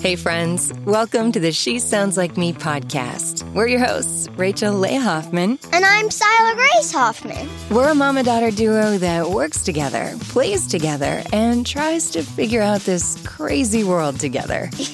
Hey, friends. Welcome to the She Sounds Like Me podcast. We're your hosts, Rachel Leigh Hoffman. And I'm Sila Grace Hoffman. We're a mama daughter duo that works together, plays together, and tries to figure out this crazy world together.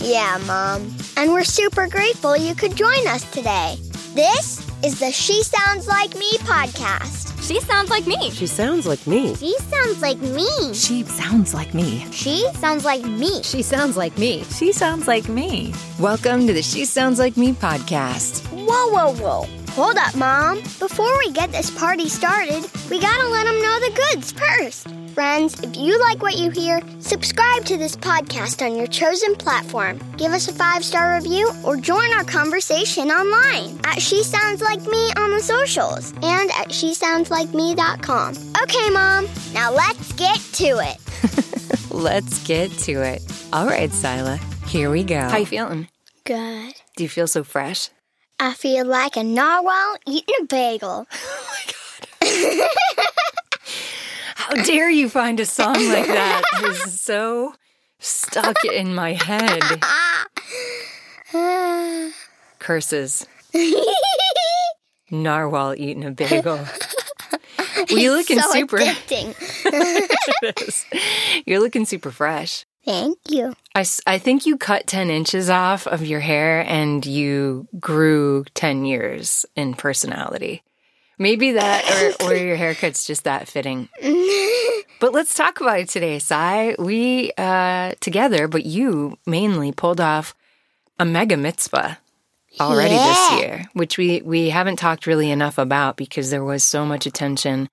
yeah, Mom. And we're super grateful you could join us today. This is the She Sounds Like Me podcast. She sounds like me. She sounds like me. She sounds like me. She sounds like me. She sounds like me. She sounds like me. She sounds like me. Welcome to the She Sounds Like Me podcast. Whoa, whoa, whoa. Hold up, Mom. Before we get this party started, we gotta let them know the goods first. Friends, if you like what you hear, subscribe to this podcast on your chosen platform. Give us a five star review or join our conversation online at She Sounds Like Me on the socials and at SheSoundsLikeMe.com. Okay, Mom, now let's get to it. Let's get to it. All right, Sila, here we go. How you feeling? Good. Do you feel so fresh? I feel like a narwhal eating a bagel. Oh How dare you find a song like that? It is so stuck in my head. Curses. Narwhal eating a bagel. Well, you're looking so super. addicting. You're looking super fresh. Thank you. I, I think you cut 10 inches off of your hair and you grew 10 years in personality. Maybe that, or, or your haircut's just that fitting. But let's talk about it today, Sai. We, uh, together, but you mainly pulled off a mega mitzvah already Yeah. this year, which we, we haven't talked really enough about because there was so much attention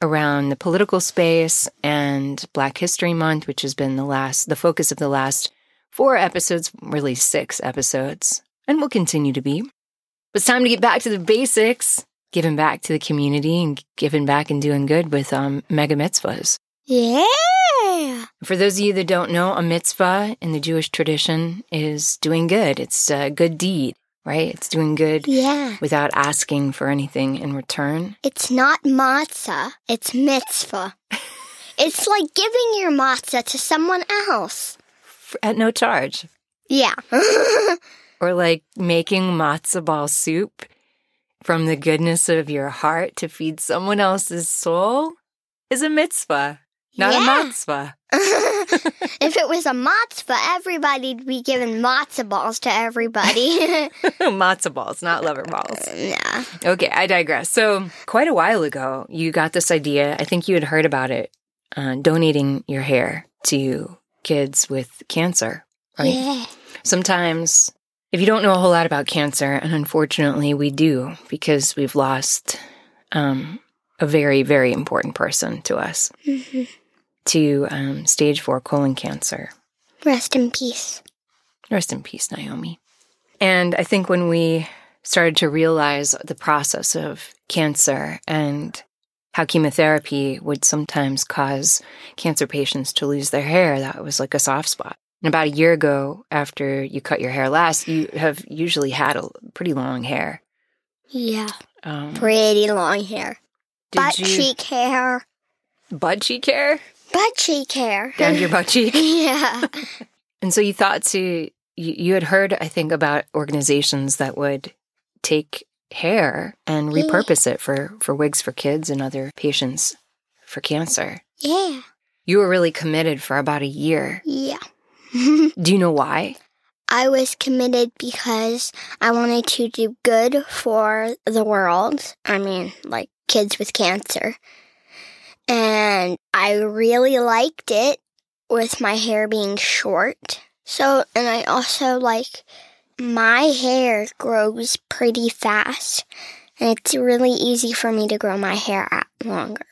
around the political space and Black History Month, which has been the last, the focus of the last four episodes, really six episodes, and will continue to be. But it's time to get back to the basics, giving back to the community and giving back and doing good with um, mega mitzvahs. Yeah. For those of you that don't know, a mitzvah in the Jewish tradition is doing good. It's a good deed, right? It's doing good Yeah. without asking for anything in return. It's not matzah, it's mitzvah. it's like giving your matzah to someone else. At no charge. Yeah. Or like making matzo ball soup from the goodness of your heart to feed someone else's soul is a mitzvah, not Yeah. a mitzvah. if it was a matzah, everybody'd be giving matzo balls to everybody. matzo balls, not lover balls. yeah. Okay, I digress. So, quite a while ago, you got this idea. I think you had heard about it uh, donating your hair to kids with cancer, right? Yeah. Sometimes, if you don't know a whole lot about cancer, and unfortunately we do because we've lost um, a very, very important person to us Mhm. to um, stage four colon cancer. Rest in peace. Rest in peace, Naomi. And I think when we started to realize the process of cancer and how chemotherapy would sometimes cause cancer patients to lose their hair, that was like a soft spot. And about a year ago, after you cut your hair last, you have usually had a pretty long hair. Yeah. Um, Pretty long hair. butt you cheek hair. butt cheek hair Butt cheek hair. down your butt cheek? yeah. And so you thought to, you, you had heard, I think, about organizations that would take hair and Yeah. repurpose it for, for wigs for kids and other patients for cancer. Yeah. You were really committed for about a year. Yeah. Do you know why? I was committed because I wanted to do good for the world. I mean, like kids with cancer. And I really liked it with my hair being short. So, and I also like my hair grows pretty fast. And it's really easy for me to grow my hair out longer.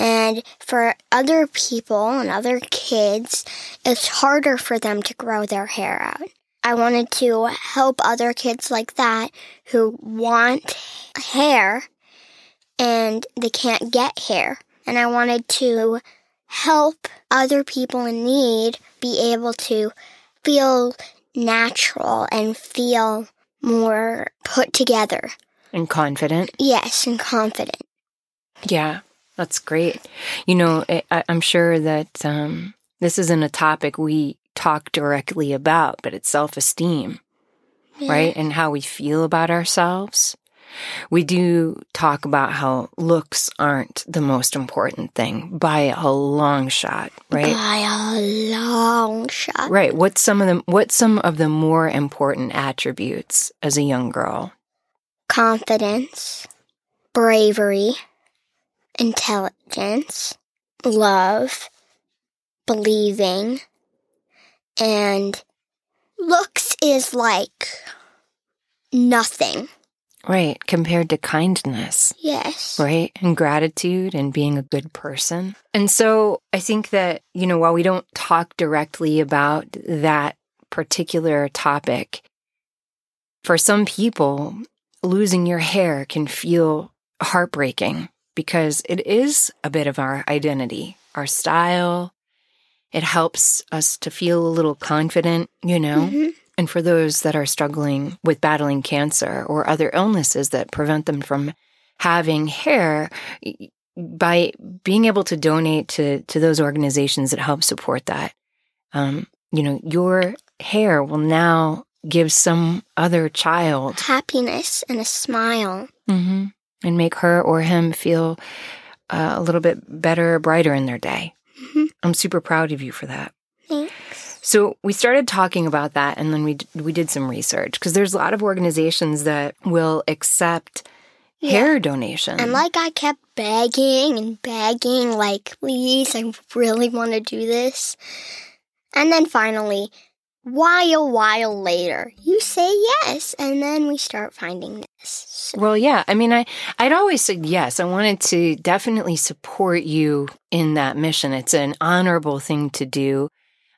And for other people and other kids, it's harder for them to grow their hair out. I wanted to help other kids like that who want hair and they can't get hair. And I wanted to help other people in need be able to feel natural and feel more put together. And confident. Yes, and confident. Yeah, that's great. You know, I, I- I'm sure that um, this isn't a topic we talk directly about, but it's self esteem, right? And how we feel about ourselves. We do talk about how looks aren't the most important thing by a long shot, right? By a long shot. Right. What's some of the what's some of the more important attributes as a young girl? Confidence, bravery, intelligence, love, believing, and looks is like nothing. Right, compared to kindness, Yes. right? And gratitude and being a good person. And so I think that, you know, while we don't talk directly about that particular topic, for some people, losing your hair can feel heartbreaking because it is a bit of our identity, our style. It helps us to feel a little confident, you know? Mhm. And for those that are struggling with battling cancer or other illnesses that prevent them from having hair, by being able to donate to, to those organizations that help support that, um, you know, your hair will now give some other child Happiness and a smile. hmm and make her or him feel uh, a little bit better, brighter in their day. Mhm. I'm super proud of you for that. Thanks. So we started talking about that, and then we d- we did some research because there's a lot of organizations that will accept hair donation. And like I kept begging and begging, like, please, I really want to do this. And then finally, while, while later, you say yes. And then we start finding this. So, well, yeah. I mean, I I'd always said yes. I wanted to definitely support you in that mission. It's an honorable thing to do.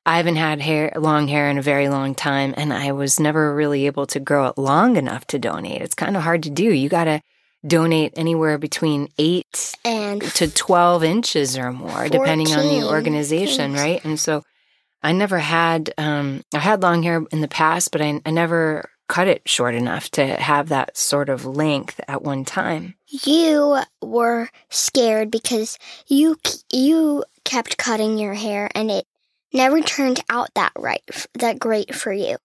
I haven't had hair, long hair in a very long time, and I was never really able to grow it long enough to donate. It's kind of hard to do. You got to donate anywhere between eight and to 12 inches or more, depending on the organization, right? And so I never had, um, I had long hair in the past, but I, I never cut it short enough to have that sort of length at one time. you were scared because you you kept cutting your hair and it never turned out that right that great for you.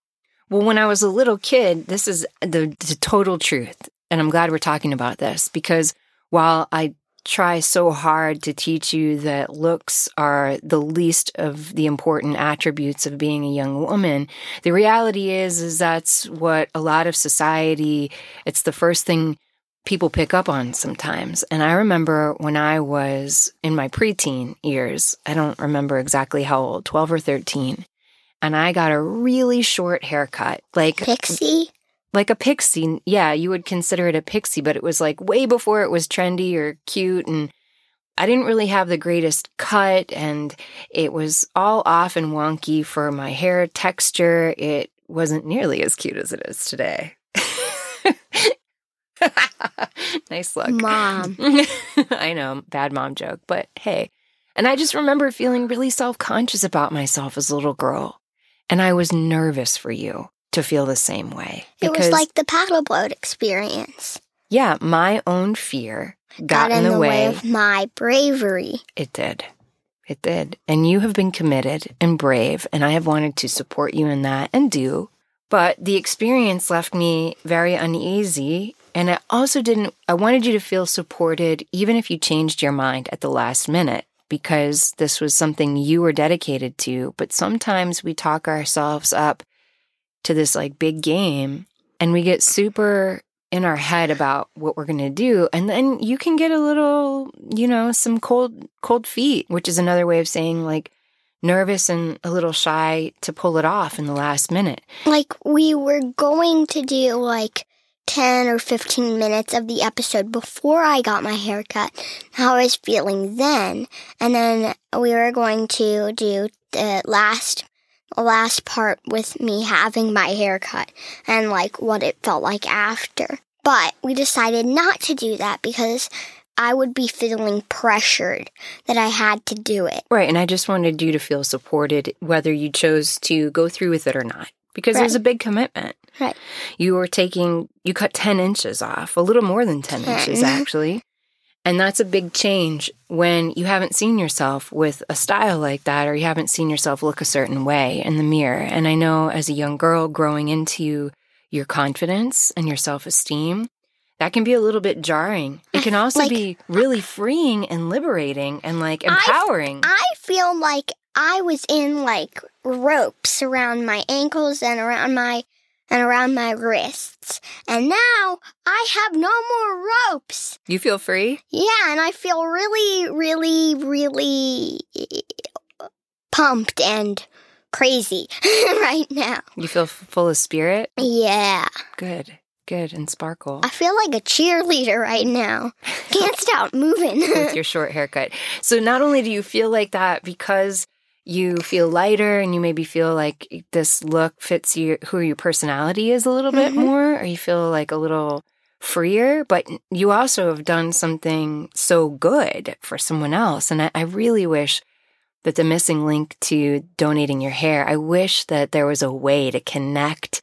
Well, when I was a little kid, this is the, the total truth. And I'm glad we're talking about this because while I try so hard to teach you that looks are the least of the important attributes of being a young woman, the reality is is that's what a lot of society it's the first thing people pick up on sometimes. And I remember when I was in my preteen years, I don't remember exactly how old, 12 or 13, and I got a really short haircut, like Pixie? Like a pixie. Yeah, you would consider it a pixie, but it was like way before it was trendy or cute. And I didn't really have the greatest cut, and it was all off and wonky for my hair texture. It wasn't nearly as cute as it is today. nice look. Mom. I know, bad mom joke, but hey. And I just remember feeling really self conscious about myself as a little girl. And I was nervous for you to feel the same way. It was like the paddle boat experience. yeah, my own fear got, in, the, way. of my bravery. It did. It did. And you have been committed and brave, and I have wanted to support you in that and do. But the experience left me very uneasy. And I also didn't, I wanted you to feel supported, even if you changed your mind at the last minute, because this was something you were dedicated to. But sometimes we talk ourselves up to this like big game and we get super in our head about what we're going to do and then you can get a little you know some cold cold feet which is another way of saying like nervous and a little shy to pull it off in the last minute Like we were going to do like 10 or 15 minutes of the episode before I got my haircut, how I was feeling then. And then we were going to do the last last part with me having my haircut and like what it felt like after. But we decided not to do that because I would be feeling pressured that I had to do it. right and i just wanted you to feel supported whether you chose to go through with it or not because it was a big commitment Right. you were taking you cut 10 inches off a little more than 10 inches actually And that's a big change when you haven't seen yourself with a style like that or you haven't seen yourself look a certain way in the mirror. And I know as a young girl growing into your confidence and your self esteem, that can be a little bit jarring. It can also Like- be really freeing and liberating and like empowering. I feel like I was in like ropes around my ankles and around my and around my wrists. And now I have no more ropes. you feel free? Yeah, and I feel really, really, really pumped and crazy right now. You feel f- full of spirit? Yeah. Good, good, and sparkle. I feel like a cheerleader right now. Can't stop moving. with your short haircut. So not only do you feel like that because you feel lighter and you maybe feel like this look fits you who your personality is a little bit Mhm. more or you feel like a little freer, but you also have done something so good for someone else. And I, I really wish that the missing link to donating your hair, I wish that there was a way to connect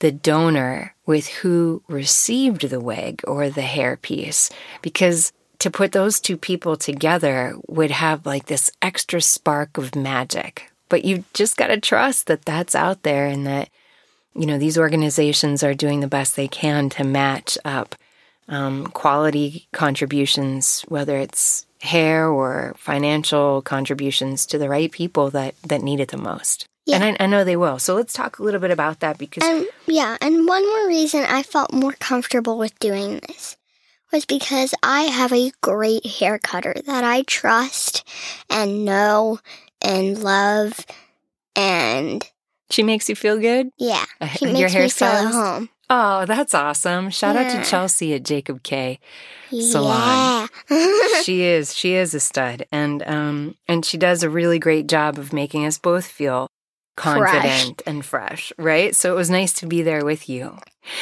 the donor with who received the wig or the hair piece because to put those two people together would have like this extra spark of magic. But you just got to trust that that's out there and that you know these organizations are doing the best they can to match up um, quality contributions whether it's hair or financial contributions to the right people that that need it the most. Yeah. and I, I know they will. So let's talk a little bit about that because And yeah, and one more reason I felt more comfortable with doing this was because I have a great hair cutter that I trust and know and love and she makes you feel good yeah, Uh, she your makes me feel at home. Oh, that's awesome. Shout out to Chelsea at Jacob K. Salon. Yeah. She is, she is a stud. And um and she does a really great job of making us both feel confident and fresh, right? So it was nice to be there with you.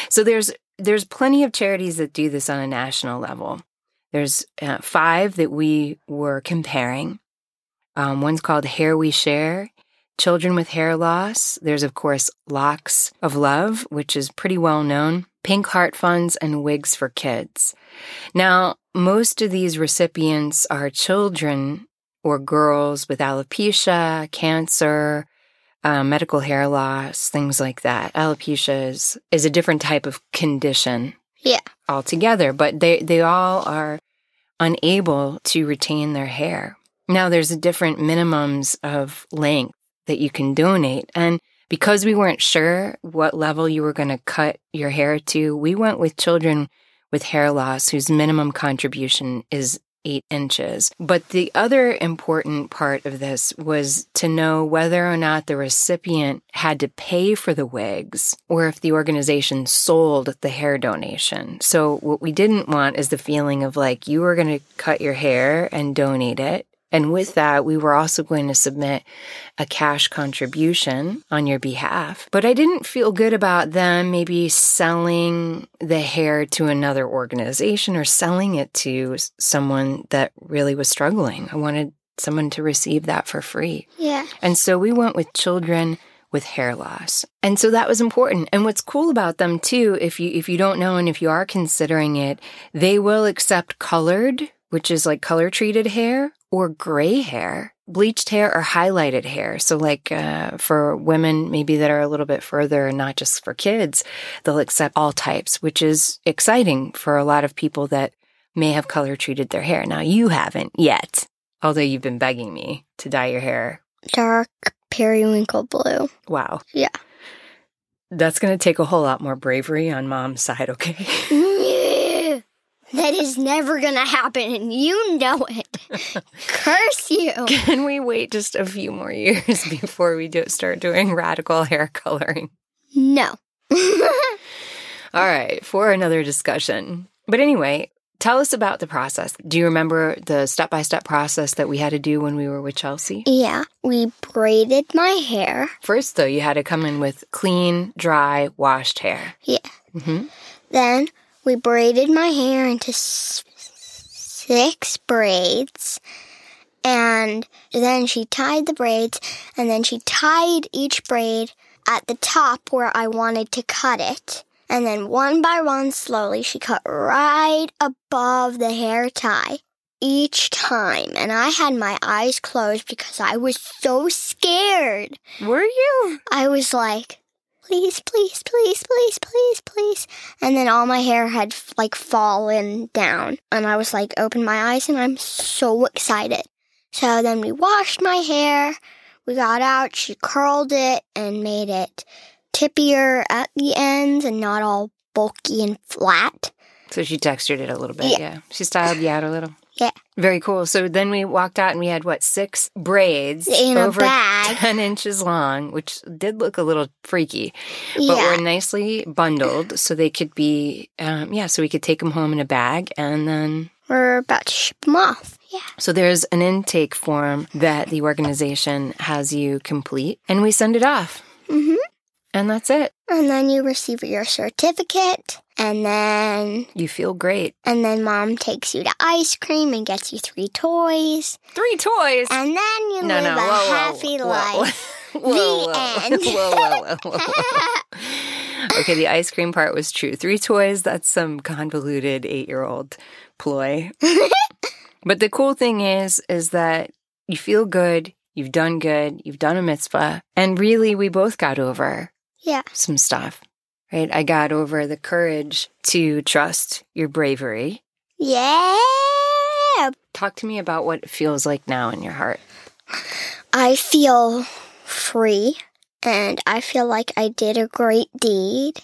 So there's there's plenty of charities that do this on a national level. There's uh, five that we were comparing. Um, one's called Hair We Share, Children with Hair Loss. There's, of course, Locks of Love, which is pretty well known, Pink Heart Funds, and Wigs for Kids. Now, most of these recipients are children or girls with alopecia, cancer, uh, medical hair loss, things like that. Alopecia is, is a different type of condition Yeah. altogether, but they, they all are unable to retain their hair. Now, there's a different minimums of length that you can donate. And because we weren't sure what level you were going to cut your hair to, we went with children with hair loss whose minimum contribution is eight inches. But the other important part of this was to know whether or not the recipient had to pay for the wigs or if the organization sold the hair donation. So what we didn't want is the feeling of like you were going to cut your hair and donate it. And with that, we were also going to submit a cash contribution on your behalf. But I didn't feel good about them maybe selling the hair to another organization or selling it to someone that really was struggling. I wanted someone to receive that for free. Yeah. And so we went with children with hair loss. And so that was important. And what's cool about them too, if you if you don't know and if you are considering it, they will accept colored, which is like color treated hair or gray hair, bleached hair or highlighted hair. So like uh, for women maybe that are a little bit further and not just for kids, they'll accept all types, which is exciting for a lot of people that may have color treated their hair. Now you haven't yet, although you've been begging me to dye your hair Dark periwinkle blue. Wow. Yeah. That's going to take a whole lot more bravery on mom's side, okay? That is never gonna happen, and you know it. Curse you. Can we wait just a few more years before we do start doing radical hair coloring? No. All right, for another discussion. But anyway, tell us about the process. Do you remember the step by step process that we had to do when we were with Chelsea? yeah, we braided my hair. First, though, you had to come in with clean, dry, washed hair. Yeah. hmm Then we braided my hair into s- six braids. And then she tied the braids, and then she tied each braid at the top where I wanted to cut it. And then one by one, slowly, she cut right above the hair tie each time. And I had my eyes closed because I was so scared. Were you? I was like, please, please, please, please, please, please. And then all my hair had like fallen down. And I was like, open my eyes and I'm so excited. So then we washed my hair. We got out. She curled it and made it tippier at the ends and not all bulky and flat. So she textured it a little bit. Yeah. Yeah. She styled you out a little. Yeah. Very cool. So then we walked out and we had what, six braids In a over bag. 10 inches long, which did look a little freaky, but yeah. were nicely bundled so they could be, um, yeah, so we could take them home in a bag and then We're about to ship them off. Yeah. So there's an intake form that the organization has you complete, and we send it off. hmm And that's it. And then you receive your certificate. And then You feel great. and then mom takes you to ice cream and gets you three toys. Three toys. And then you no, live no, a whoa, happy whoa, life. Whoa, whoa. end. whoa, whoa, whoa, whoa. okay, the ice cream part was true. Three toys, that's some convoluted eight year old ploy. but the cool thing is, is that you feel good, you've done good, you've done a mitzvah, and really we both got over Yeah. some stuff, right? I got over the courage to trust your bravery. Yeah. Talk to me about what it feels like now in your heart. I feel free and I feel like I did a great deed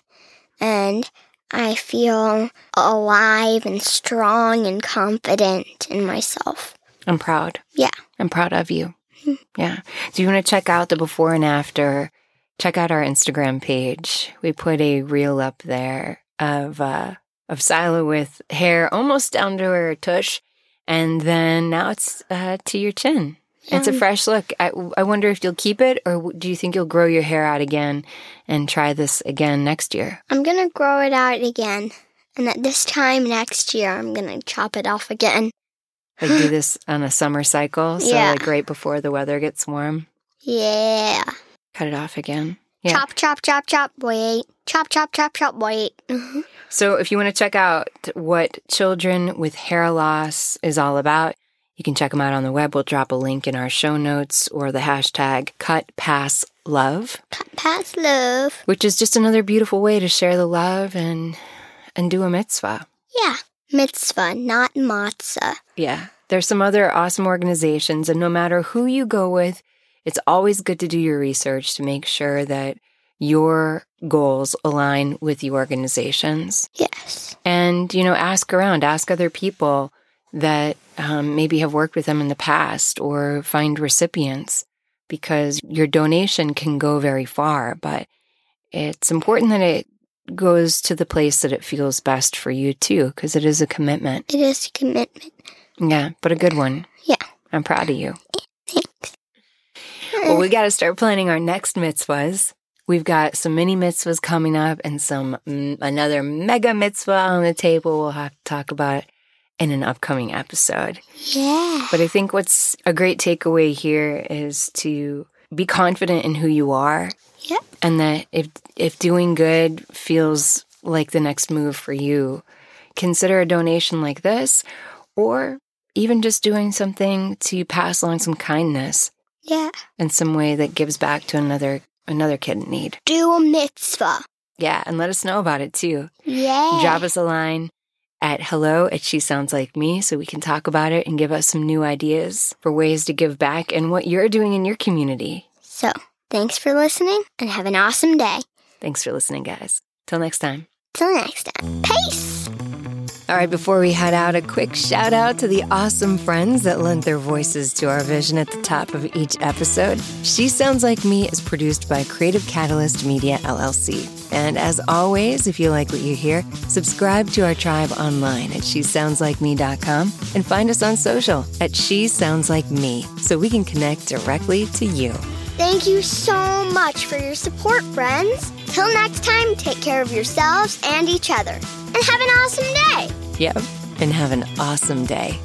and I feel alive and strong and confident in myself. I'm proud. Yeah. I'm proud of you. Mm-hmm. Yeah. Do you want to check out the before and after? Check out our Instagram page. We put a reel up there of uh of Sila with hair almost down to her tush, and then now it's uh, to your chin. It's a fresh look. I, I wonder if you'll keep it, or do you think you'll grow your hair out again and try this again next year? I'm gonna grow it out again. And at this time next year, I'm gonna chop it off again. Like do this on a summer cycle, so Yeah. like right before the weather gets warm, Yeah. Cut it off again. Yeah. Chop, chop, chop, chop, wait. Chop, chop, chop, chop, wait. So, if you want to check out what Children with Hair Loss is all about, you can check them out on the web. We'll drop a link in our show notes or the hashtag CutPassLove, Cut past love. which is just another beautiful way to share the love and and do a mitzvah. Yeah. Mitzvah, not matzah. Yeah. There's some other awesome organizations, and no matter who you go with, it's always good to do your research to make sure that your goals align with the organizations. Yes. and you know ask around ask other people that um, maybe have worked with them in the past or find recipients because your donation can go very far but it's important that it goes to the place that it feels best for you too because it is a commitment It is a commitment. yeah but a good one Yeah. i'm proud of you Thanks. Well we got to start planning our next mitzvahs We've got some mini mitzvahs coming up and some mm, another mega mitzvah on the table. We'll have to talk about in an upcoming episode. Yeah. But I think what's a great takeaway here is to be confident in who you are Yep. and that if if doing good feels like the next move for you, consider a donation like this or even just doing something to pass along some kindness Yeah. in some way that gives back to another another kid in need. Do a mitzvah. Yeah, and let us know about it too. Yeah. Drop us a line at hello at she sounds like me so we can talk about it and give us some new ideas for ways to give back and what you're doing in your community. So, thanks for listening and have an awesome day. Thanks for listening, guys. Till next time. Till next time. Peace. All right, before we head out, a quick shout out to the awesome friends that lent their voices to our vision at the top of each episode. She Sounds Like Me is produced by Creative Catalyst Media LLC. And as always, if you like what you hear, subscribe to our tribe online at shesoundslikeme.com and find us on social at She Sounds Like Me so we can connect directly to you. Thank you so much for your support, friends. Till next time, take care of yourselves and each other. And have an awesome day. Yep, and have an awesome day.